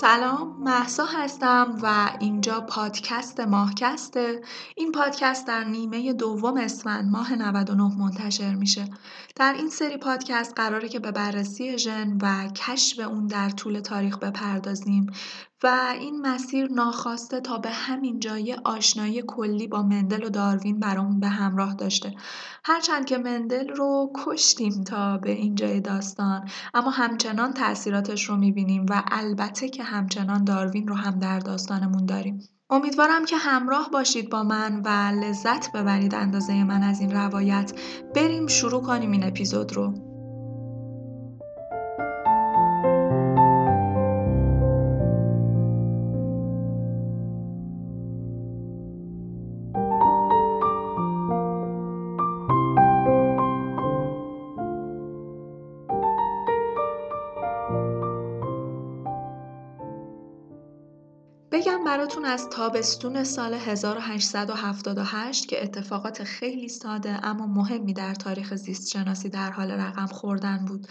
سلام محسا هستم و اینجا پادکست ماهکسته. این پادکست در نیمه دوم اسفند ماه 99 منتشر میشه. در این سری پادکست قراره که به بررسی ژن و کشف اون در طول تاریخ بپردازیم. و این مسیر ناخواسته تا به همین جای آشنایی کلی با مندل و داروین برامون به همراه داشته. هرچند که مندل رو کشتیم تا به این جای داستان اما همچنان تاثیراتش رو می‌بینیم و البته که همچنان داروین رو هم در داستانمون داریم. امیدوارم که همراه باشید با من و لذت ببرید اندازه من از این روایت. بریم شروع کنیم این اپیزود رو. براتون از تابستون سال 1878 که اتفاقات خیلی ساده اما مهمی در تاریخ زیست شناسی در حال رقم خوردن بود.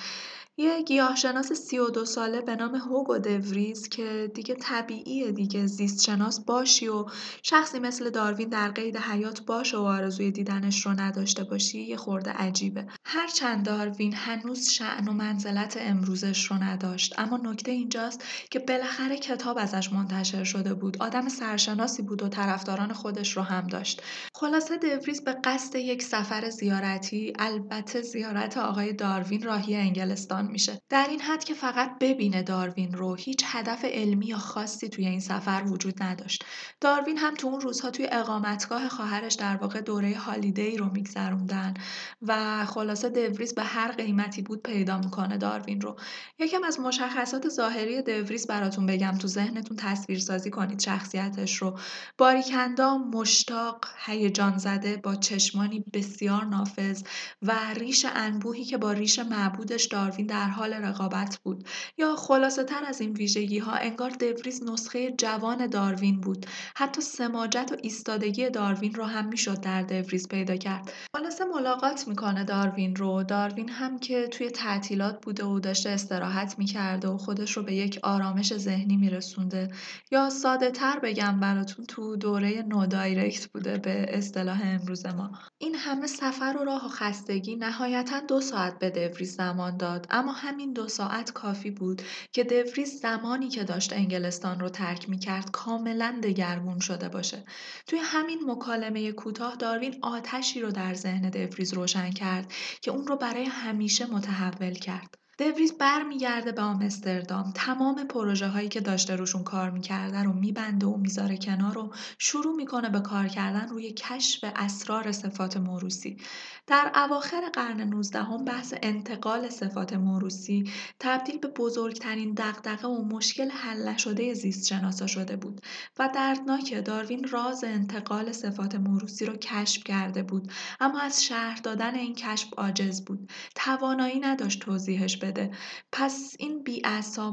یه گیاهشناس 32 ساله به نام هوگو دوریز که دیگه طبیعیه دیگه زیست شناس باشی و شخصی مثل داروین در قید حیات باشه و آرزوی دیدنش رو نداشته باشی یه خورده عجیبه. هرچند داروین هنوز شعن و منزلت امروزش رو نداشت. اما نکته اینجاست که بالاخره کتاب ازش منتشر شده بود. آدم سرشناسی بود و طرفداران خودش رو هم داشت. خلاصه دوریز به قصد یک سفر زیارتی البته زیارت آقای داروین راهی انگلستان میشه. در این حد که فقط ببینه داروین رو هیچ هدف علمی یا خاصی توی این سفر وجود نداشت. داروین هم تو اون روزها توی اقامتگاه خواهرش در واقع دوره هالیدی رو میگذروندن و خلاصه دوریز به هر قیمتی بود پیدا می‌کنه داروین رو. یکم از مشخصات ظاهری دوریز براتون بگم تو ذهنتون تصویر سازی کنید شخصیتش رو. باریکندام مشتاق هیجان زده با چشمانی بسیار نافذ و ریش انبوهی که با ریش معبودش داروین در حال رقابت بود. یا خلاصه تر از این ویژگی ها انگار دوریز نسخه جوان داروین بود. حتی سماجت و ایستادگی داروین رو هم می‌شد در دوریز پیدا کرد. خلاصه ملاقات می‌کنه داروین رو. داروین هم که توی تعطیلات بوده و داشته استراحت می‌کرده و خودش رو به یک آرامش ذهنی میرسونده. یا ساده تر بگم براتون تو دوره نو دایرکت بوده به اصطلاح امروز ما. این همه سفر و راه و خستگی نهایتا دو ساعت به دوریز زمان داد. اما همین دو ساعت کافی بود که دوریز زمانی که داشت انگلستان رو ترک می کرد کاملا دگرگون شده باشه. توی همین مکالمه کوتاه داروین آتشی رو در ذهن دوریز روشن کرد که اون رو برای همیشه متحول کرد. دوریز برمیگرده به آمستردام. تمام پروژه هایی که داشته روشون کار می‌کرده رو میبنده و می‌ذاره کنار و شروع می‌کنه به کار کردن روی کشف اسرار صفات موروسی در اواخر قرن 19 هم بحث انتقال صفات موروسی تبدیل به بزرگترین دغدغه و مشکل حل نشده زیست شناسا شده بود و دردناک داروین راز انتقال صفات موروسی رو کشف کرده بود اما از شهر دادن این کشف عاجز بود. توانایی نداشت توضیحش بده پس این بی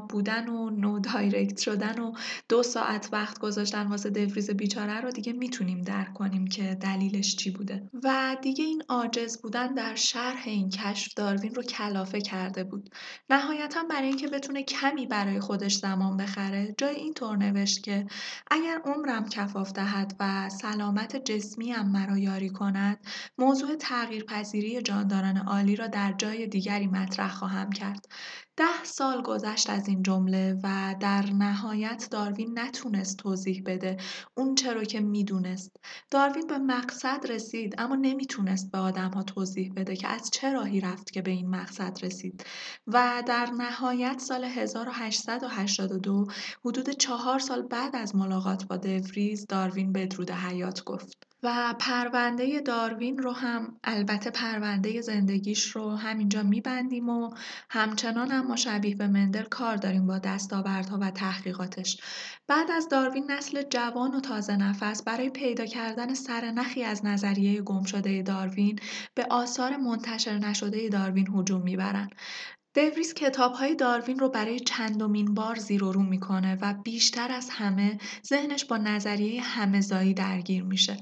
بودن و نو دایرکت شدن و دو ساعت وقت گذاشتن واسه دوریز بیچاره رو دیگه می‌تونیم درک کنیم که دلیلش چی بوده. و دیگه این عاجز بودن در شرح این کشف داروین رو کلافه کرده بود. نهایتا برای اینکه بتونه کمی برای خودش زمان بخره جای اینطور نوشت که اگر عمرم کفاف دهد و سلامت جسمی هم مرا یاری کند موضوع تغییرپذیری جانداران عالی را در جای دیگری مطرح خواهم کرد. ده سال گذشت از این جمله و در نهایت داروین نتونست توضیح بده اون چرا که می‌دونست. داروین به مقصد رسید اما نمی‌تونست به آدم ها توضیح بده که از چه راهی رفت که به این مقصد رسید. و در نهایت سال 1882 حدود چهار سال بعد از ملاقات با دوریز داروین بدرود حیات گفت. و پرونده داروین رو هم البته پرونده زندگیش رو همینجا میبندیم و همچنان هم ما شبیه به مندل کار داریم با دستاوردها و تحقیقاتش. بعد از داروین نسل جوان و تازه نفس برای پیدا کردن سرنخی از نظریه گم شده داروین به آثار منتشر نشده داروین هجوم می‌برند دوریس کتابهای داروین رو برای چندمین بار زیر و رو می‌کنه و بیشتر از همه ذهنش با نظریه همهزایی درگیر میشه.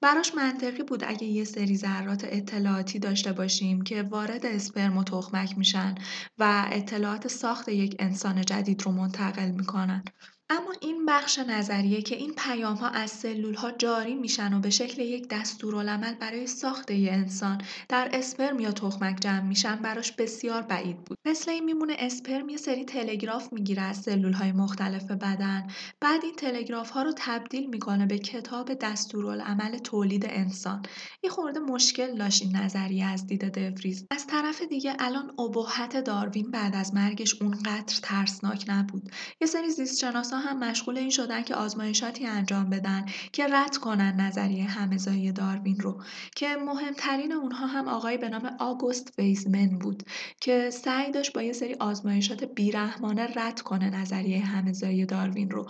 براش منطقی بود اگه یه سری ذرات اطلاعاتی داشته باشیم که وارد اسپرم و تخمک میشن و اطلاعات ساخت یک انسان جدید رو منتقل می‌کنن. اما این بخش نظریه که این ها از ها جاری میشن و به شکل یک دستورالعمل برای ساخت یه انسان در اسپرم یا تخمک جمع میشن براش بسیار بعید بود. مثل این میمونه اسپرم یه سری تلگراف می‌گیره از های مختلف بدن بعد این تلگراف ها رو تبدیل می‌کنه به کتاب دستورالعمل تولید انسان. یه خورده مشکل داشت این نظریه از دید دوریز. از طرف دیگه الان ابهت داروین بعد از مرگش اونقدر ترسناک نبود. یه سری زیست هم مشغول این شدن که آزمایشاتی انجام بدن که رد کنن نظریه همهزایی داروین رو. که مهمترین اونها هم آقای به نام آگوست ویزمن بود که سعی داشت با یه سری آزمایشات بیرحمانه رد کنه نظریه همهزایی داروین رو.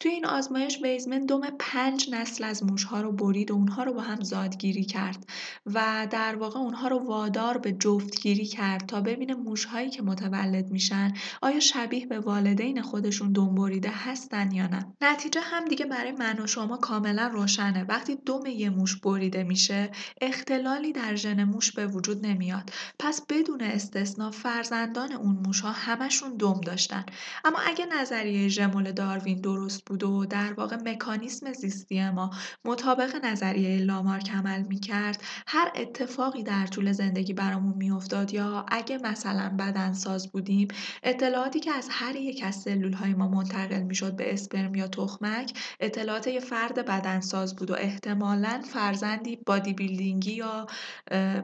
توی این آزمایش ویزمن دوم پنج نسل از موشها رو برید و اونها رو با هم زادگیری کرد و در واقع اونها رو وادار به جفتگیری کرد تا ببینه موشهایی که متولد میشن آیا شبیه به والدین خودشون دم بریده هستن یا نه. نتیجه هم دیگه برای من و شما کاملا روشنه. وقتی دم یه موش بریده میشه اختلالی در ژن موش به وجود نمیاد. پس بدون استثنا فرزندان اون موش ها همشون دم داشتن. اما اگه نظریه ژمول داروین درست بود و در واقع مکانیسم زیستی ما مطابق نظریه لامارک عمل می‌کرد هر اتفاقی در طول زندگی برامون میافتاد یا اگه مثلا بدنساز بودیم اطلاعاتی که از هر یک از سلول های ما منتقل می‌شد به اسپرم یا تخمک اطلاعات یه فرد بدنساز بود و احتمالا فرزندی body building ی یا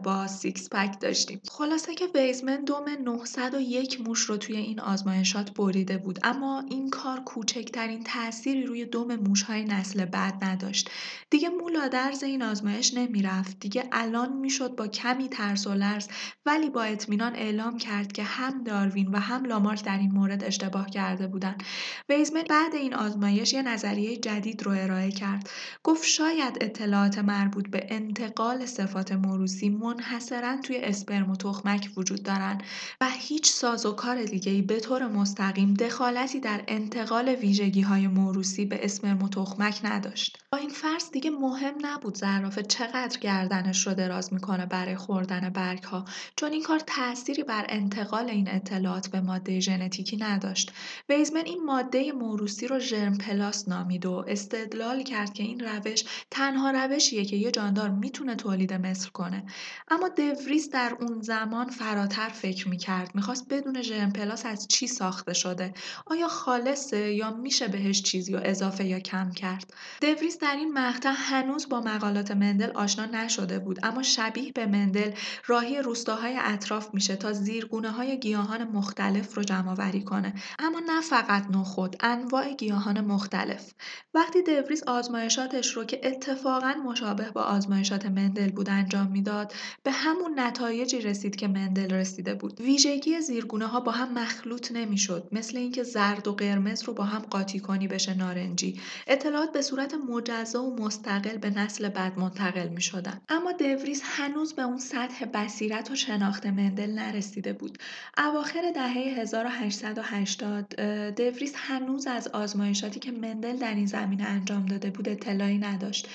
با six pack داشتیم. خلاصه که ویزمن دوم 901 موش رو توی این آزمایشات بریده بود. اما این کار کوچکترین تأثیری روی دوم موش های نسل بعد نداشت. دیگه مو لا درز این آزمایش نمی‌رفت. دیگه الان می‌شد با کمی ترس و لرز ولی با اطمینان اعلام کرد که هم داروین و هم لامارک در این مورد اشتباه کرده بودند ویزمن بعد این آزمایش یه نظریه جدید رو ارائه کرد. گفت شاید اطلاعات مربوط به انتقال صفات موروسی منحصرا توی اسپرم و تخمک وجود دارن و هیچ سازوکار دیگه ای به طور مستقیم دخالتی در انتقال ویژگی های موروسی به اسپرم و تخمک نداشت. با این فرض دیگه مهم نبود زرافه چقدر گردنش رو دراز می‌کنه برای خوردن برگ ها چون این کار تأثیری بر انتقال این اطلاعات به ماده ژنتیکی نداشت. ویزمن این ماده موروثی رو germ plasm نامید و استدلال کرد که این روش تنها روشیه که یه جاندار می‌تونه تولید مثل کنه. اما دوریس در اون زمان فراتر فکر می‌کرد می‌خواست بدونه germ plasm از چی ساخته شده؟ آیا خالصه یا میشه بهش چیزی رو اضافه یا کم کرد؟ دوریس در این مقطع هنوز با مقالات مندل آشنا نشده بود اما شبیه به مندل راهی روستاهای اطراف میشه تا زیرگونه های گیاهان مختلف رو جمع کنه. اما نه فقط نخود انواع گیاهان مختلف. وقتی دوریس آزمایشاتش رو که اتفاقا مشابه با آزمایشات مندل بود انجام می‌داد به همون نتایجی رسید که مندل رسیده بود. ویژگی زیرگونه ها با هم مخلوط نمی‌شد مثل اینکه زرد و قرمز رو با هم قاطی کنی بشه نارنجی. اطلاعات به صورت مجزا و مستقل به نسل بعد منتقل می شدن. اما دوریس هنوز به اون سطح بصیرت و شناخت مندل نرسیده بود. اواخر دهه 1880 دوریس هنوز از آزمایشاتی که مندل در این زمینه انجام داده بود اطلاعی نداشت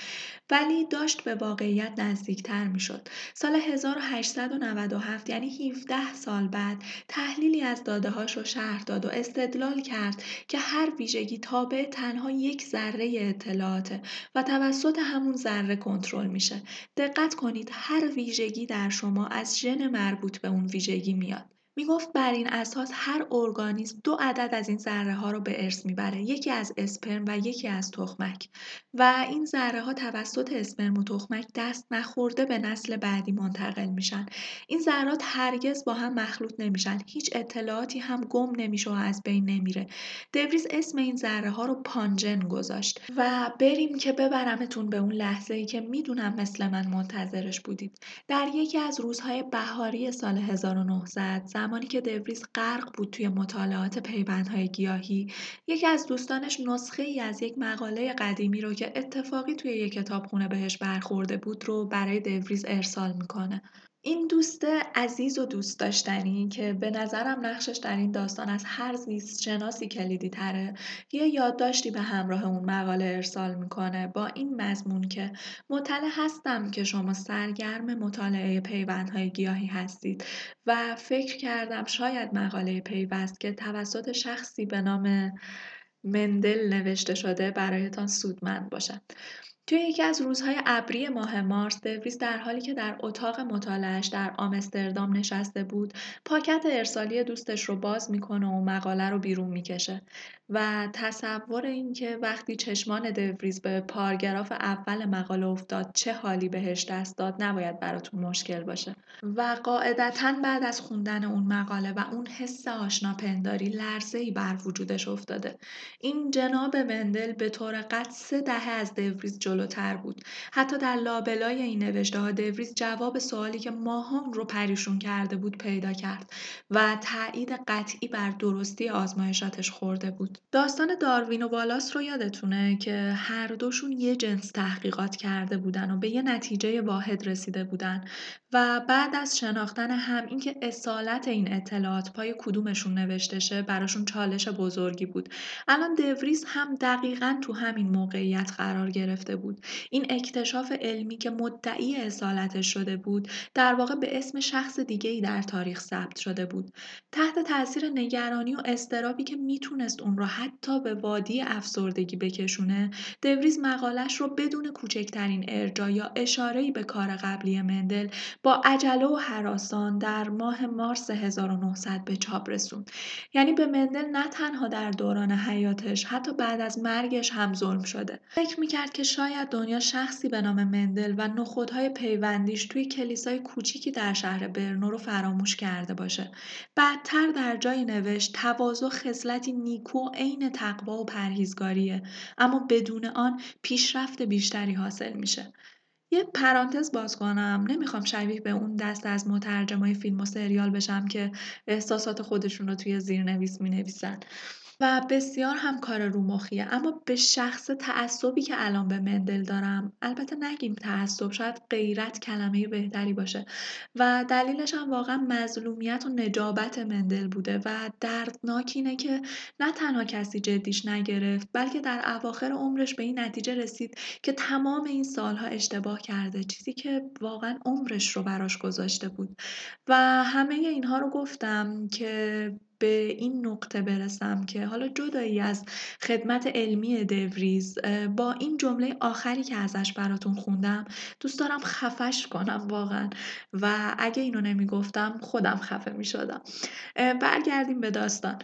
ولی داشت به واقعیت نزدیکتر می‌شد. سال 1897 یعنی 17 سال بعد تحلیلی از داده هاش رو شهر داد و استدلال کرد که هر ویژگی تابع تنها یک ذره اطلاعاته و توسط همون ذره کنترل میشه. دقت کنید هر ویژگی در شما از ژن مربوط به اون ویژگی میاد. می‌گفت بر این اساس هر ارگانیسم دو عدد از این ذره ها رو به ارث می‌بره یکی از اسپرم و یکی از تخمک. و این ذره ها توسط اسپرم و تخمک دست نخورده به نسل بعدی منتقل میشن. این ذرات هرگز با هم مخلوط نمیشن. هیچ اطلاعاتی هم گم نمیشه و از بین نمیره. دوریس اسم این ذره ها رو پانجن گذاشت. و بریم که ببرمتون به اون لحظه ای که می‌دونم مثل من منتظرش بودید. در یکی از روزهای بهاری سال 1900 زمانی که دوریس غرق بود توی مطالعات پیوندهای گیاهی یکی از دوستانش نسخه ای از یک مقاله قدیمی رو که اتفاقی توی یک کتابخونه بهش برخورده بود رو برای دوریس ارسال می‌کنه. این دوست عزیز و دوست داشتنی که به نظرم نقشش در این داستان از هر زیست شناسی کلیدی تره یه یادداشتی به همراه اون مقاله ارسال می‌کنه با این مضمون که مطلع هستم که شما سرگرم مطالعه پیوندهای گیاهی هستید و فکر کردم شاید مقاله پیوست که توسط شخصی به نام مندل نوشته شده برایتان سودمند باشد توی یکی از روزهای ابری ماه مارس دوریس در حالی که در اتاق مطالعهش در آمستردام نشسته بود پاکت ارسالی دوستش رو باز می‌کنه و مقاله رو بیرون می‌کشه و تصور اینکه وقتی چشمان دوریز به پارگراف اول مقاله افتاد چه حالی بهش دست داد نباید براتون مشکل باشه. و قاعدتا بعد از خوندن اون مقاله و اون حس آشنا پنداری لرزه ای بر وجودش افتاده. این جناب وندل به طور قطع سه دهه از دوریز جلوتر بود. حتی در لابلای این نوشته ها دوریز جواب سوالی که ماهان رو پریشون کرده بود پیدا کرد و تایید قطعی بر درستی آزمایشاتش خورده بود. داستان داروین و والاس رو یادتونه که هر دوشون یه جنس تحقیقات کرده بودن و به یه نتیجه واحد رسیده بودن و بعد از شناختن هم اینکه اصالت این اطلاعات پای کدومشون نوشته شه براشون چالش بزرگی بود. الان دوریس هم دقیقا تو همین موقعیت قرار گرفته بود. این اکتشاف علمی که مدعی اصالتش شده بود در واقع به اسم شخص دیگه ای در تاریخ ثبت شده بود. تحت تاثیر نگرانی و استرابی که می‌تونست اون را حتی به وادی افسردگی بکشونه دوریز مقالش رو بدون کوچکترین ارجا یا اشاره‌ای به کار قبلی مندل با عجله و حراسان در ماه مارس 1900 به چاپ رسوند. یعنی به مندل نه تنها در دوران حیاتش حتی بعد از مرگش هم ظلم شده. فکر می‌کرد که شاید دنیا شخصی به نام مندل و نخودهای پیوندیش توی کلیسای کوچیکی در شهر برنو رو فراموش کرده باشه. بعدتر در جای نوشت تواضع خصلتی نیکو عین تقوا و پرهیزگاریه. اما بدون آن پیشرفت بیشتری حاصل میشه. یه پرانتز باز کنم. نمی‌خوام شبیه به اون دست از مترجمای فیلم و سریال بشم که احساسات خودشون رو توی زیرنویس می نویسن و بسیار هم کار رومخیه اما به شخص تعصبی که الان به مندل دارم البته نگیم تعصب شاید غیرت کلمه بهتری باشه. و دلیلش هم واقعا مظلومیت و نجابت مندل بوده و دردناک اینه که نه تنها کسی جدیش نگرفت بلکه در اواخر عمرش به این نتیجه رسید که تمام این سالها اشتباه کرده چیزی که واقعا عمرش رو براش گذاشته بود. و همه اینها رو گفتم که به این نقطه برسم که حالا جدایی از خدمت علمی دوریز با این جمله آخری که ازش براتون خوندم دوست دارم خفش کنم واقعا. و اگه اینو نمی‌گفتم خودم خفه می شدم برگردیم به داستان.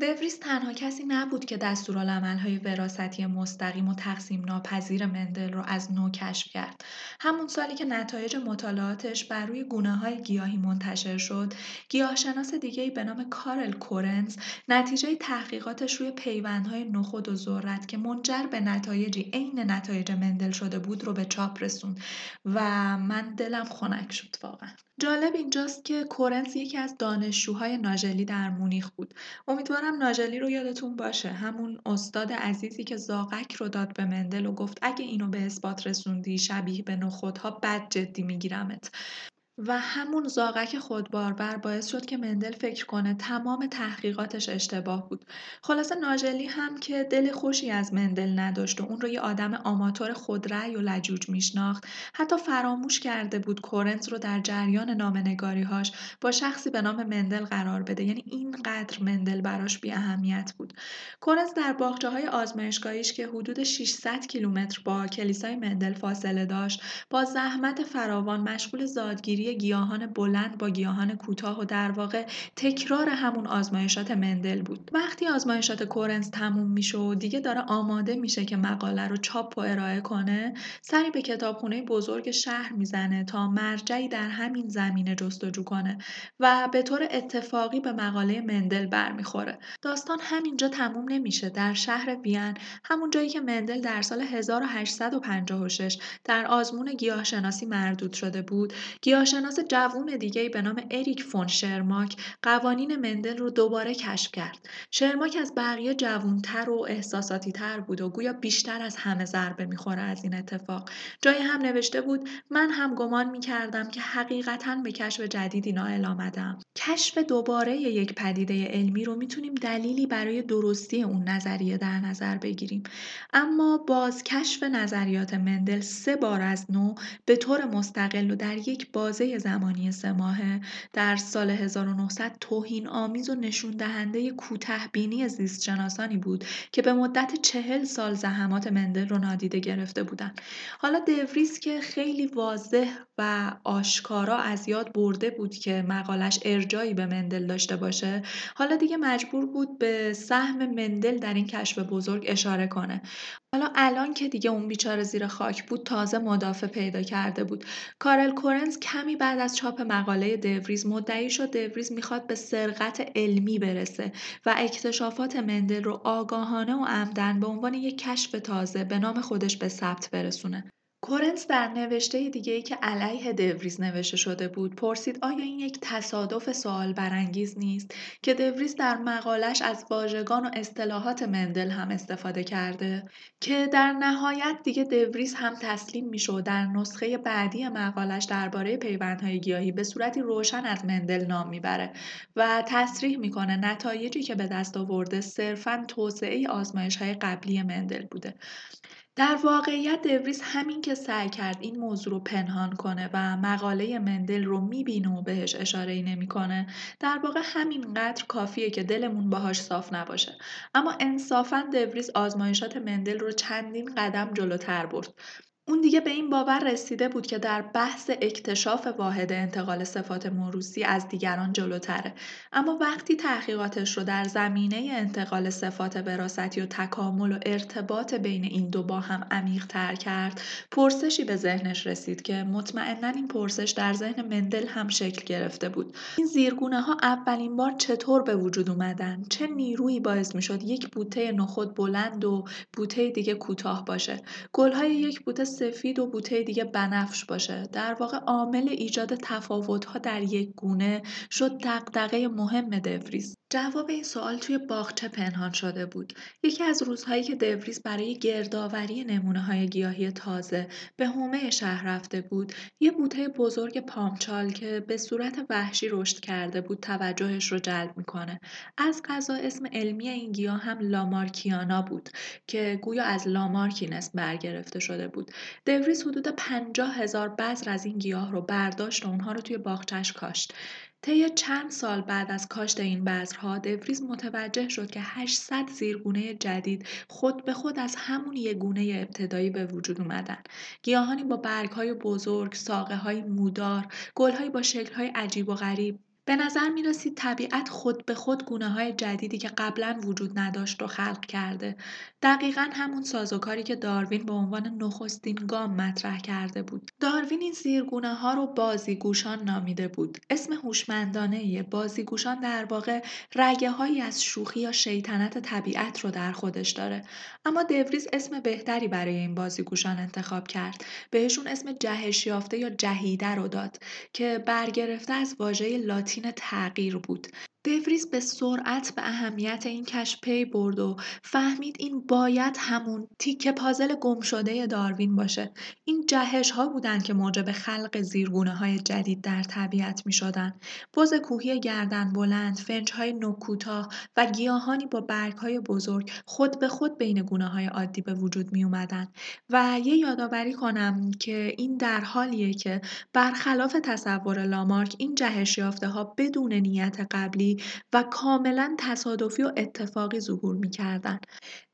دوریس تنها کسی نبود که دستورالعمل‌های وراثتی مستقیم و تقسیم ناپذیر مندل رو از نو کشف کرد. همون سالی که نتایج مطالعاتش بر روی های گیاهی منتشر شد، گیاهشناس دیگه‌ای به نام کارل کورنز نتیجه تحقیقاتش روی پیوندهای نخود و ذرت که منجر به نتایجی عین نتایج مندل شده بود رو به چاپ رسوند و من دلم خنک شد واقعا. جالب اینجاست که کورنز یکی از دانشجوهای ناژلی در مونیخ بود. امیدوارم ناژلی رو یادتون باشه. همون استاد عزیزی که زاغک رو داد به مندل و گفت اگه اینو به اثبات رسوندی شبیه به نخودها بد جدی میگیرمت. و همون زاغک خودباربر باعث شد که مندل فکر کنه تمام تحقیقاتش اشتباه بود. خلاصه ناژلی هم که دل خوشی از مندل نداشت و اون رو یه آدم آماتور خودرأی و لجوج میشناخت حتی فراموش کرده بود کورنز رو در جریان هاش با شخصی به نام مندل قرار بده یعنی اینقدر مندل براش بی اهمیت بود کورنز در باغچه های آزمایشگاهیش که حدود 600 کیلومتر با کلیسای مندل فاصله داشت با زحمت فراوان مشغول زادگیری گیاهان بلند با گیاهان کوتاه و در واقع تکرار همون آزمایشات مندل بود. وقتی آزمایشات کورنز تموم میشه و دیگه داره آماده میشه که مقاله رو چاپ و ارائه کنه سری به کتابخونه بزرگ شهر می‌زنه تا مرجعی در همین زمینه جستجو کنه و به طور اتفاقی به مقاله مندل برمیخوره. داستان همینجا تموم نمیشه. در شهر وین همون جایی که مندل در سال 1856 در آزمون گیاهشناسی مردود شده بود گیاهشناسی زیستشناس جوون دیگه به نام اریک فون شرماک قوانین مندل رو دوباره کشف کرد. شرماک از بقیه جوونتر و احساساتی تر بود و گویا بیشتر از همه ضربه می‌خوره از این اتفاق. جای هم نوشته بود من هم گمان می‌کردم که حقیقتا به کشف جدیدی نائل آمدم. کشف دوباره یک پدیده علمی رو می‌تونیم دلیلی برای درستی اون نظریه در نظر بگیریم. اما باز کشف نظریات مندل سه بار از نو به طور مستقل و در یک بازه زمانی سه ماهه. در سال 1900 توهین آمیز و نشون دهنده کوته بینی زیست شناسانی بود که به مدت چهل سال زحمات مندل رو نادیده گرفته بودند. حالا دوریس که خیلی واضح و آشکارا از یاد برده بود که مقالش ارجایی به مندل داشته باشه حالا دیگه مجبور بود به سهم مندل در این کشف بزرگ اشاره کنه. حالا الان که دیگه اون بیچاره زیر خاک بود تازه مدافع پیدا کرده بود. کارل کورنز کمی بعد از چاپ مقاله دوریز مدعی شد دوریز می‌خواد به سرقت علمی برسه و اکتشافات مندل رو آگاهانه و عمدن به عنوان یک کشف تازه به نام خودش به ثبت برسونه. کورنس در نوشته دیگه ای که علیه دوریز نوشته شده بود پرسید آیا این یک تصادف سوال برانگیز نیست که دوریز در مقالش از واژگان و اصطلاحات مندل هم استفاده کرده؟ که در نهایت دیگه دوریز هم تسلیم میشه در نسخه بعدی مقالش درباره پیوندهای گیاهی به صورتی روشن از مندل نام می‌بره و تصریح می‌کنه نتایجی که به دست آورده صرفا توسعه آزمایش های قبلی مندل بوده. در واقعیت دوریس همین که سعی کرد این موضوع رو پنهان کنه و مقاله مندل رو می‌بینه و بهش اشاره ای نمی‌کنه در واقع همینقدر کافیه که دلمون باهاش صاف نباشه. اما انصافا دوریس آزمایشات مندل رو چندین قدم جلوتر برد. اون دیگه به این باور رسیده بود که در بحث اکتشاف واحد انتقال صفات موروسی از دیگران جلوتره. اما وقتی تحقیقاتش رو در زمینه انتقال صفات براستی و تکامل و ارتباط بین این دو با هم عمیق تر کرد پرسشی به ذهنش رسید که مطمئنا این پرسش در ذهن مندل هم شکل گرفته بود. این زیرگونه ها اولین بار چطور به وجود اومدن؟ چه نیرویی باعث می‌شد یک بوته نخود بلند و بوته دیگه کوتاه باشه؟ گلهای یک بوته سفید و بوته دیگه بنفش باشه. در واقع عامل ایجاد تفاوت‌ها در یک گونه شد دغدغه مهم دوریس جواب این سوال توی باغچه پنهان شده بود. یکی از روزهایی که دوریس برای گردآوری نمونه های گیاهی تازه به حومه شهر رفته بود یه بوته بزرگ پامچال که به صورت وحشی رشد کرده بود توجهش رو جلب می‌کنه. از قضا اسم علمی این گیاه هم لامارکیانا بود که گویا از لامارکی نسل برگرفته شده بود. دوریس حدود پنجاه هزار بذر از این گیاه رو برداشت و اونها رو توی باغچش کاشت. طی چند سال بعد از کاشت این بذرها دوریز متوجه شد که 800 زیرگونه جدید خود به خود از همون یک گونه ابتدایی به وجود اومدن. گیاهانی با برگهای بزرگ، ساقه های مودار، گلهایی با شکلهای عجیب و غریب به نظر می رسید طبیعت خود به خود گونه های جدیدی که قبلا وجود نداشت و خلق کرده. دقیقا همون سازوکاری که داروین به عنوان نخستین گام مطرح کرده بود. داروین این زیرگونه ها رو بازیگوشان نامیده بود. اسم هوشمندانه بازیگوشان در واقع رگه هایی از شوخی یا شیطنت طبیعت رو در خودش داره. اما دوریز اسم بهتری برای این بازیگوشان انتخاب کرد. بهشون اسم جهش یافته یا جهیده رو داد که برگرفته از واژه لاتی تغییر بود. دوریز به سرعت به اهمیت این کشف پی برد و فهمید این باید همون تیکه پازل گم شده داروین باشه این جهش ها بودند که موجب خلق زیرگونه های جدید در طبیعت می شدن. بز کوهی گردن بلند فنج های نکوتاه و گیاهانی با برگ های بزرگ خود به خود بین گونه های عادی به وجود می اومدن و یه یادآوری کنم که این در حالیه که برخلاف تصور لامارک این جهش یافته ها بدون نیت قبلی و کاملا تصادفی و اتفاقی ظهور می‌کردن.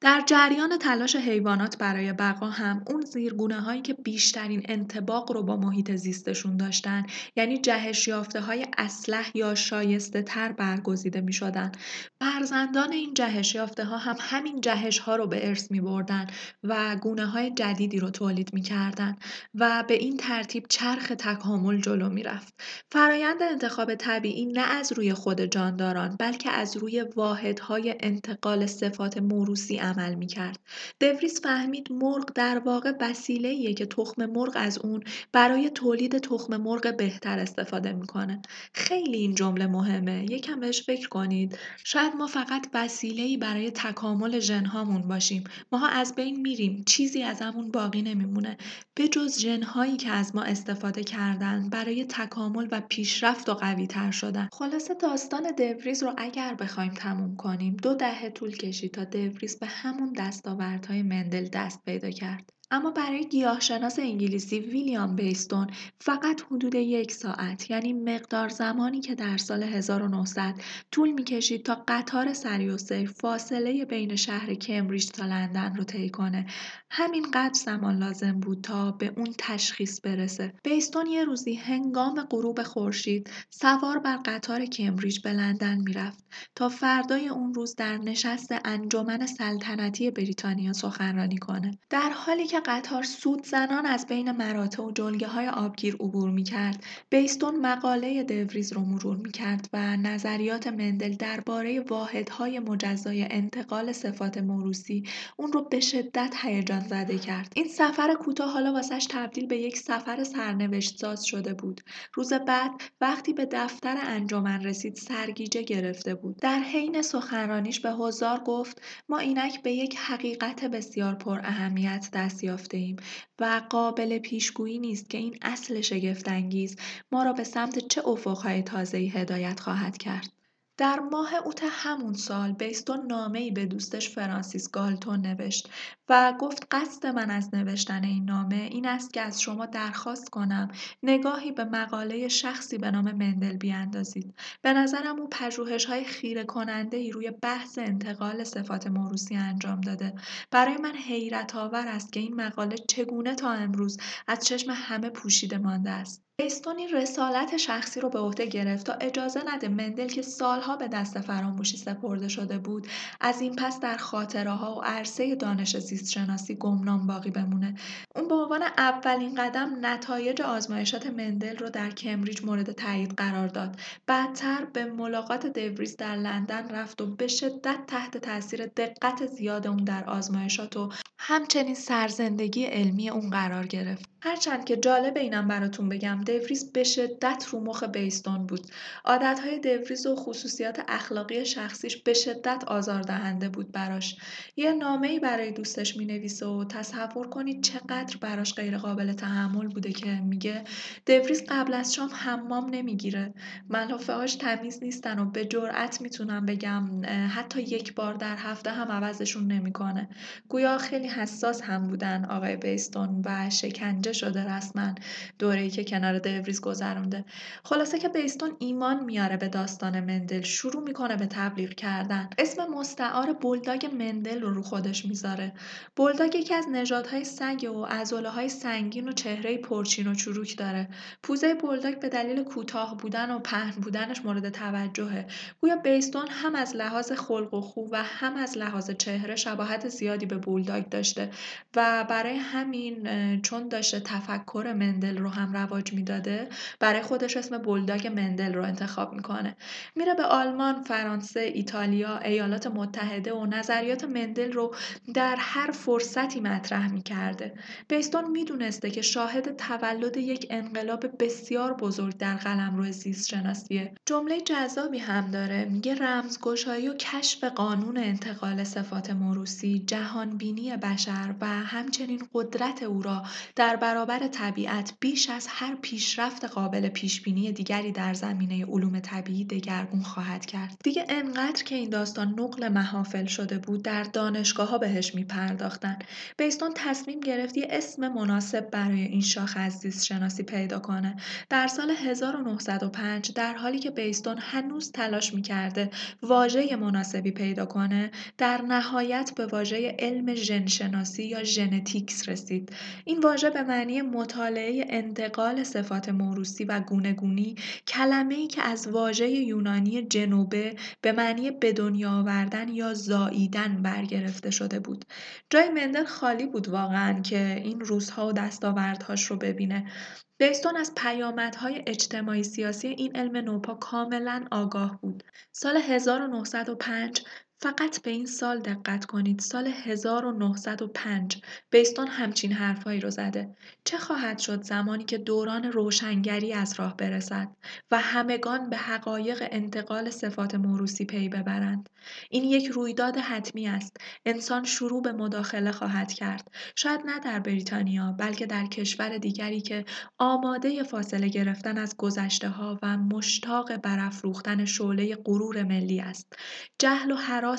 در جریان تلاش حیوانات برای بقا هم اون زیرگونه هایی که بیشترین انتباق رو با محیط زیستشون داشتن یعنی جهش یافته های اسلح یا شایسته تر برگزیده می شدن. فرزندان این جهش یافته ها هم همین جهش ها رو به ارث می بردن و گونه های جدیدی رو تولید می کردن و به این ترتیب چرخ تکامل جلو می رفت. فرایند انتخاب طبیعی نه از روی خود جان جانداران بلکه از روی واحدهای انتقال صفات موروسی عمل می‌کرد. دوریس فهمید مرغ در واقع وسیله که تخم مرغ از اون برای تولید تخم مرغ بهتر استفاده می‌کنه. خیلی این جمله مهمه. یکم بهش فکر کنید. شاید ما فقط وسیله برای تکامل ژنهامون باشیم. ماها از بین میریم. چیزی از همون باقی نمیمونه. به جز ژنهایی که از ما استفاده کردن برای تکامل و پیشرفت و قوی تر شدن. خلاصه داستان دوریز رو اگر بخوایم تموم کنیم دو دهه طول کشید تا دوریز به همون دستاوردهای مندل دست پیدا کرد. اما برای گیاهشناس انگلیسی ویلیام بیستون فقط حدود یک ساعت یعنی مقدار زمانی که در سال 1900 طول می‌کشید تا قطار سری و فاصله بین شهر کمبریج تا لندن رو طی کنه. همینقدر زمان لازم بود تا به اون تشخیص برسه. بیستون یه روزی هنگام غروب خورشید سوار بر قطار کمبریج به لندن می‌رفت تا فردای اون روز در نشست انجمن سلطنتی بریتانیا سخنرانی کنه. در حالی که قطار سود زنان از بین مراتع و جلگه های آبگیر عبور می کرد بیستون مقاله دوریز رو مرور می کرد و نظریات مندل درباره واحدهای مجزای انتقال صفات موروسی اون رو به شدت هیجان زده کرد. این سفر کوتاه حالا واسش تبدیل به یک سفر سرنوشت ساز شده بود. روز بعد وقتی به دفتر انجمن رسید سرگیجه گرفته بود. در حین سخنرانیش به هزار گفت ما اینک به یک حقیقت بسیار پر اهمیت دست یافتهایم و قابل پیشگویی نیست که این اصل شگفتانگیز ما را به سمت چه افقهای تازه‌ای هدایت خواهد کرد. در ماه اوت همون سال بیستون نامه‌ای به دوستش فرانسیس گالتون نوشت و گفت قصد من از نوشتن این نامه این است که از شما درخواست کنم نگاهی به مقاله شخصی به نام مندل بیاندازید. به نظرم او پژوهش های خیره کننده ای روی بحث انتقال صفات موروسی انجام داده. برای من حیرت آور است که این مقاله چگونه تا امروز از چشم همه پوشیده مانده است. بیستون رسالت شخصی رو به عهده گرفت تا اجازه نده مندل که سالها به دست فراموشی سپرده شده بود از این پس در خاطره ها و عرصه دانش زیست شناسی گمنام باقی بمونه. اون به عنوان اولین قدم نتایج آزمایشات مندل رو در کمبریج مورد تایید قرار داد. بعدتر به ملاقات دوریز در لندن رفت و به شدت تحت تاثیر دقت زیاد اون در آزمایشات و همچنین سرزندگی علمی اون قرار گرفت. هرچند که جالب اینم براتون بگم دوریز به شدت رو مخ بیستون بود. عادتهای دوریز و خصوصیات اخلاقی شخصیش به شدت آزاردهنده بود براش. یه نامه برای دوستش می‌نویسه و تصور کنید چقدر براش غیر قابل تحمل بوده که میگه دوریز قبل از شام حمام نمی‌گیره. ملافه تمیز نیستن و به جرأت می‌تونم بگم حتی یک بار در هفته هم عوضشون نمی‌کنه. گویا خیلی حساس هم بودن آقای بیستون و شکنجه شده رسما. دوره‌ای که کنار دوریز گذرونده. خلاصه که بیستون ایمان میاره به داستان مندل. شروع می‌کنه به تبلیغ کردن. اسم مستعار بولداگ مندل رو رو خودش می‌ذاره. بولداگ یکی از نژادهای سگ و عضله های سنگین و چهره پرچین و چروک داره. پوزه بولداگ به دلیل کوتاه بودن و پهن بودنش مورد توجهه. گویا بیستون هم از لحاظ خلق و خو و هم از لحاظ چهره شباهت زیادی به بولداگ داشته و برای همین چون داشته تفکر مندل رو هم رواج می‌داده برای خودش اسم بولداگ مندل رو انتخاب می‌کنه. میره به آلمان فرانسه ایتالیا ایالات متحده و نظریات مندل رو در هر فرصتی مطرح می‌کرده. بیستون می‌دونسته که شاهد تولد یک انقلاب بسیار بزرگ در قلمرو زیست شناسیه جمله جذابی هم داره میگه رمزگشایی و کشف قانون انتقال صفات موروسی جهانبینی بشر و همچنین قدرت او را در برابر طبیعت بیش از هر پیشرفت قابل پیشبینی دیگری در زمینه علوم طبیعی دگرگون خواهد کرد. دیگه انقدر که این داستان نقل محافل شده بود در دانشگاه ها بهش می پرداختن بیستون تصمیم گرفت یه اسم مناسب برای این شاخه از زیست شناسی پیدا کنه. در سال 1905 در حالی که بیستون هنوز تلاش می‌کرده واژه مناسبی پیدا کنه در نهایت به واژه علم ژن شناسی یا ژنتیکس رسید. این واژه به معنی مطالعه انتقال صفات موروسی و گونگونی کلمه ای که از واژه یونانی جنوبه به معنی به دنیا آوردن یا زاییدن برگرفته شده بود. جای مندل خالی بود واقعا که این روزها و دستاوردهاش رو ببینه. بیستون از پیامدهای اجتماعی سیاسی این علم نوپا کاملا آگاه بود. سال 1905 فقط به این سال دقت کنید. سال 1905 بیستون همچین حرفهایی رو زده. چه خواهد شد زمانی که دوران روشنگری از راه برسد و همگان به حقایق انتقال صفات موروسی پی ببرند؟ این یک رویداد حتمی است. انسان شروع به مداخله خواهد کرد. شاید نه در بریتانیا بلکه در کشور دیگری که آماده فاصله گرفتن از گذشته ها و مشتاق برافروختن شعله غرور ملی است. جهل و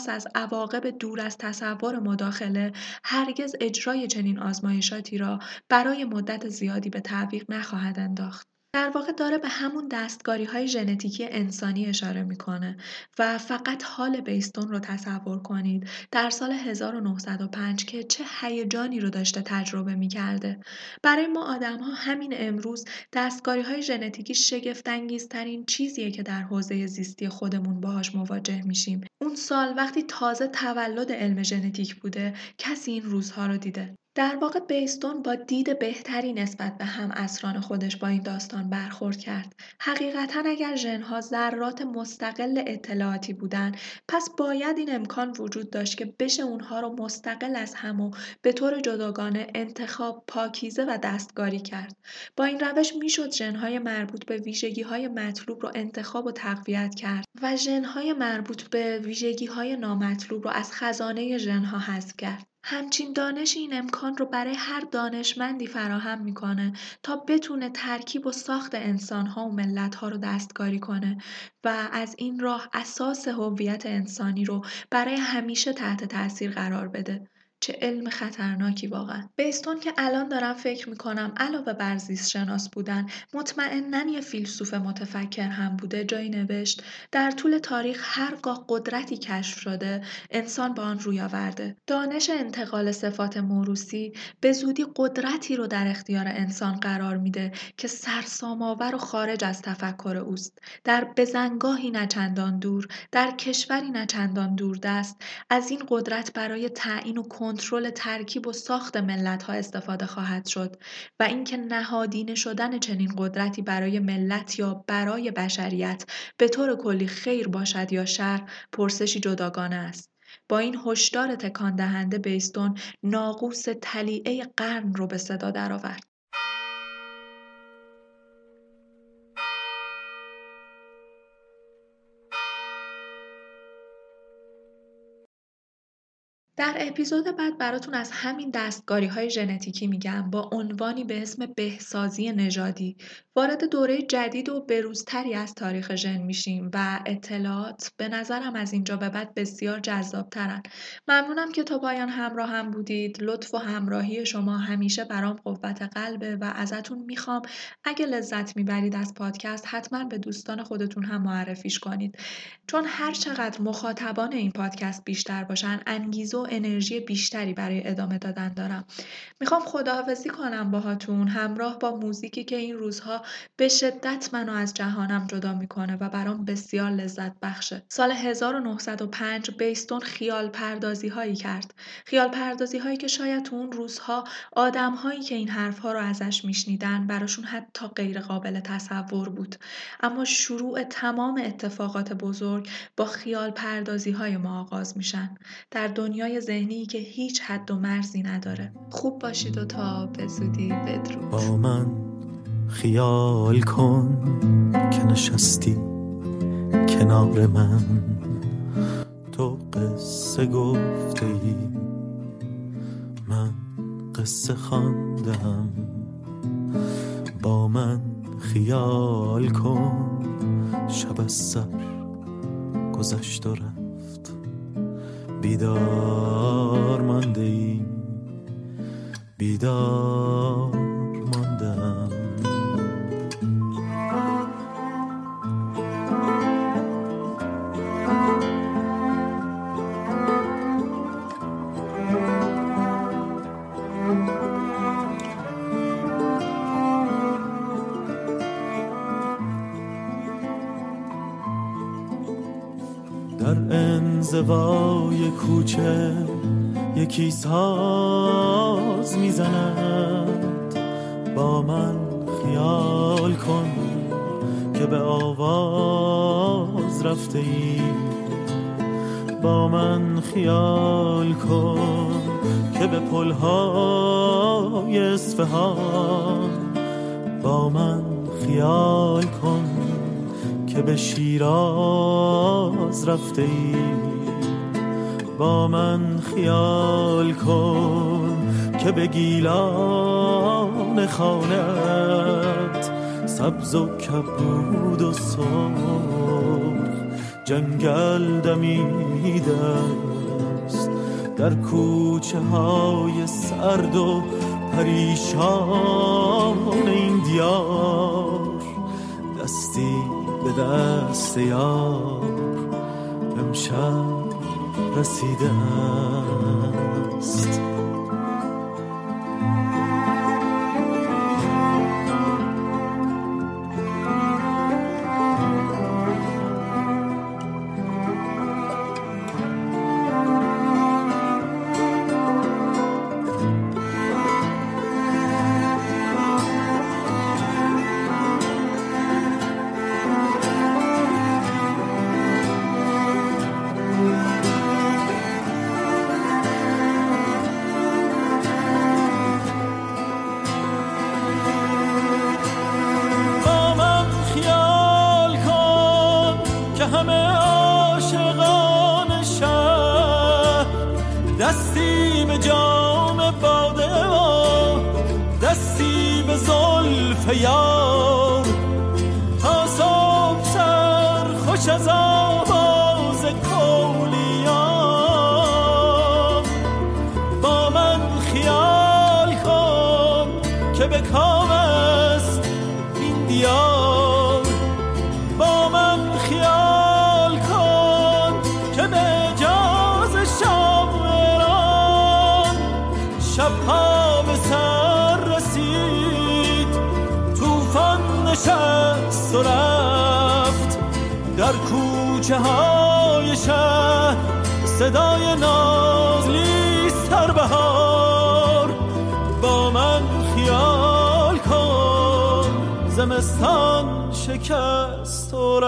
از عواقب دور از تصور مداخله هرگز اجرای چنین آزمایشاتی را برای مدت زیادی به تعویق نخواهد انداخت. در واقع داره به همون دستگاری های ژنتیکی انسانی اشاره می‌کنه و فقط حال بیستون رو تصور کنید. در سال 1905 که چه هیجانی رو داشته تجربه می‌کرده. برای ما آدم ها همین امروز دستگاری های ژنتیکی شگفتانگیزترین چیزیه که در حوزه زیستی خودمون باهاش مواجه میشیم. اون سال وقتی تازه تولد علم ژنتیک بوده کسی این روزها رو دیده. در واقع بیستون با دید بهتری نسبت به هم اسران خودش با این داستان برخورد کرد. حقیقتا اگر ژنها ذرات مستقل اطلاعاتی بودن پس باید این امکان وجود داشت که بشه اونها رو مستقل از هم و به طور جداگانه انتخاب، پاکیزه و دستگاری کرد. با این روش می‌شد ژنهای مربوط به ویژگی های مطلوب رو انتخاب و تقویت کرد و ژنهای مربوط به ویژگی های نامطلوب رو از خزانه ژنها حذف کرد. همچین دانش این امکان رو برای هر دانشمندی فراهم می‌کنه تا بتونه ترکیب و ساخت انسانها و ملتها رو دستکاری کنه و از این راه اساس هویت انسانی رو برای همیشه تحت تاثیر قرار بده. چه علم خطرناکی واقعا. بیستون که الان دارم فکر می‌کنم علاوه بر زیست شناس بودن مطمئنا یه فیلسوف متفکر هم بوده جایی نوشت در طول تاریخ هرگاه قدرتی کشف شده انسان با آن روی آورده. دانش انتقال صفات موروسی به زودی قدرتی رو در اختیار انسان قرار میده که سرسام‌آور و خارج از تفکر اوست. در بزنگاهی نچندان دور در کشوری نچندان دور دست از این قدرت برای تعیین و کنترل ترکیب و ساخت ها استفاده خواهد شد و اینکه نهادینه شدن چنین قدرتی برای ملت یا برای بشریت به طور کلی خیر باشد یا شر پرسشی جداگانه است. با این هشدار تکان دهنده بیستون ناقوس تلیعه قرن رو به صدا درآورد. در اپیزود بعد براتون از همین دستگاری های ژنتیکی میگم با عنوانی به اسم بهسازی نژادی وارد دوره جدید و بروزتری از تاریخ ژن میشیم و اطلاعات به نظرم از اینجا به بعد بسیار جذاب ترن. ممنونم که تا پایان همراه هم بودید. لطف و همراهی شما همیشه برام قوت قلبه و ازتون می‌خوام اگه لذت می‌برید از پادکست حتما به دوستان خودتون هم معرفیش کنید. چون هر چقدر مخاطبان این پادکست بیشتر باشن انگیزه و انرژی بیشتری برای ادامه دادن دارم. می‌خوام خداحافظی کنم باهاتون همراه با موزیکی که این روزها به شدت منو از جهانم جدا می‌کنه و برام بسیار لذت بخشه. سال 1905 بیستون خیال پردازی هایی کرد. خیال پردازی هایی که شاید تو اون روزها آدم هایی که این حرف ها رو ازش میشنیدن براشون حتی غیر قابل تصور بود. اما شروع تمام اتفاقات بزرگ با خیال پردازی های ما آغاز میشن. در ذهنی که هیچ حد و مرزی نداره. خوب باشید و تا به زودی بدرود. با من خیال کن که نشستی کنار من. تو قصه گفته من قصه خواندم. با من خیال کن شب از سر گذشت و بیدار مانده ای بیدار در انزوای کوچه یکی ساز می‌زند. با من خیال کن که به آواز رفته ای. با من خیال کن که به پلهای اصفهان. با من خیال کن که به شیراز رفته ای. با من خیال کن که به گیلان خانت سبز و کبود و سرخ جنگل دمیده است در کوچه های سرد و پریشان این دیار دستی به دست یار. امشب رسیده است. cause all کوچه های شهر صدای نازلی سر بهار. با من خیال کن زمستان شکست و